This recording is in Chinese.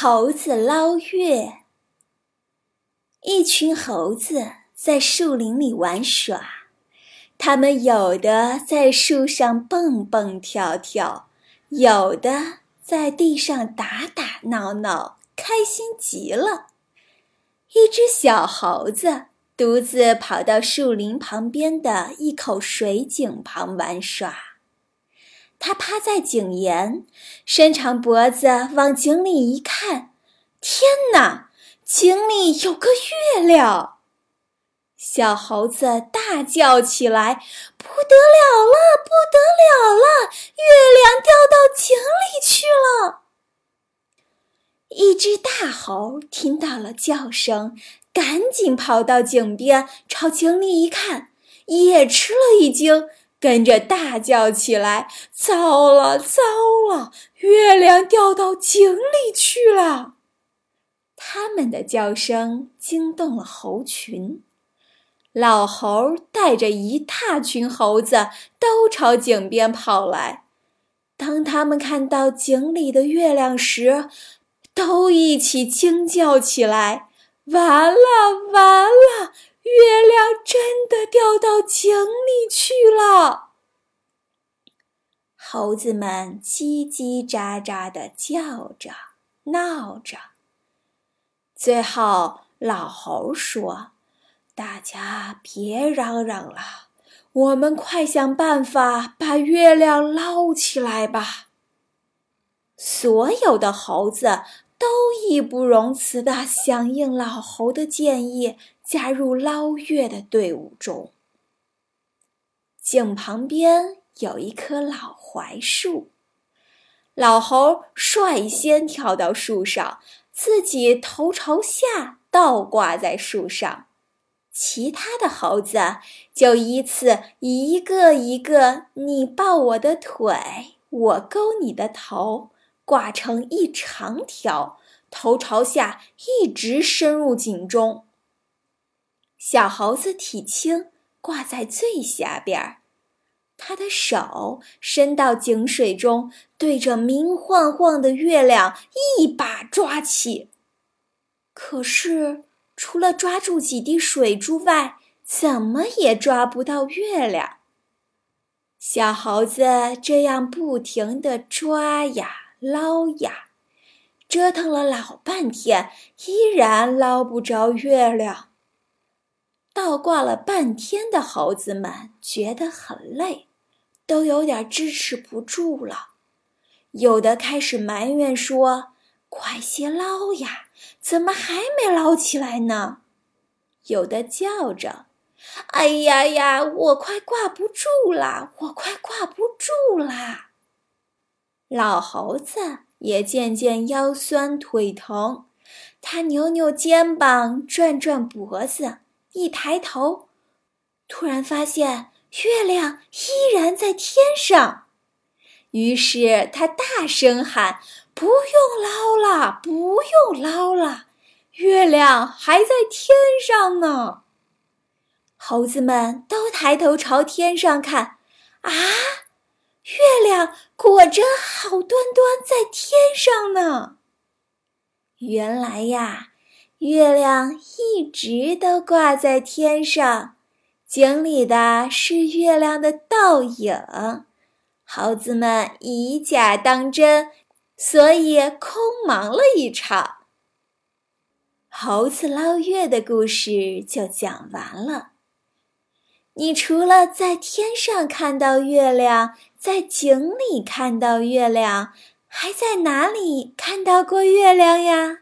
猴子捞月。一群猴子在树林里玩耍，它们有的在树上蹦蹦跳跳，有的在地上打打闹闹，开心极了。一只小猴子独自跑到树林旁边的一口水井旁玩耍。它趴在井沿，伸长脖子往井里一看，天哪！井里有个月亮。小猴子大叫起来：“不得了了，不得了了！月亮掉到井里去了！”一只大猴听到了叫声，赶紧跑到井边，朝井里一看，也吃了一惊。跟着大叫起来：“糟了，糟了！月亮掉到井里去了！”他们的叫声惊动了猴群，老猴带着一大群猴子都朝井边跑来。当他们看到井里的月亮时，都一起惊叫起来：“完了，完了！”月亮的掉到井里去了。猴子们叽叽喳喳的叫着，闹着。最后，老猴说：“大家别嚷嚷了，我们快想办法把月亮捞起来吧。”所有的猴子都义不容辞地响应老猴的建议。加入捞月的队伍中。井旁边有一棵老槐树，老猴率先跳到树上，自己头朝下倒挂在树上，其他的猴子就依次一个一个，你抱我的腿，我勾你的头，挂成一长条，头朝下一直深入井中。小猴子体轻，挂在最下边儿，他的手伸到井水中，对着明晃晃的月亮一把抓起。可是，除了抓住几滴水珠外，怎么也抓不到月亮。小猴子这样不停地抓呀捞呀，折腾了老半天，依然捞不着月亮。倒挂了半天的猴子们觉得很累，都有点支持不住了。有的开始埋怨说：“快些捞呀，怎么还没捞起来呢？”有的叫着：“哎呀呀，我快挂不住啦，我快挂不住啦！”老猴子也渐渐腰酸腿疼，他扭扭肩膀，转转脖子。一抬头，突然发现月亮依然在天上，于是他大声喊：“不用捞了，不用捞了，月亮还在天上呢！”猴子们都抬头朝天上看，啊，月亮果真好端端在天上呢！原来呀。月亮一直都挂在天上，井里的是月亮的倒影。猴子们以假当真，所以空忙了一场。猴子捞月的故事就讲完了。你除了在天上看到月亮，在井里看到月亮，还在哪里看到过月亮呀？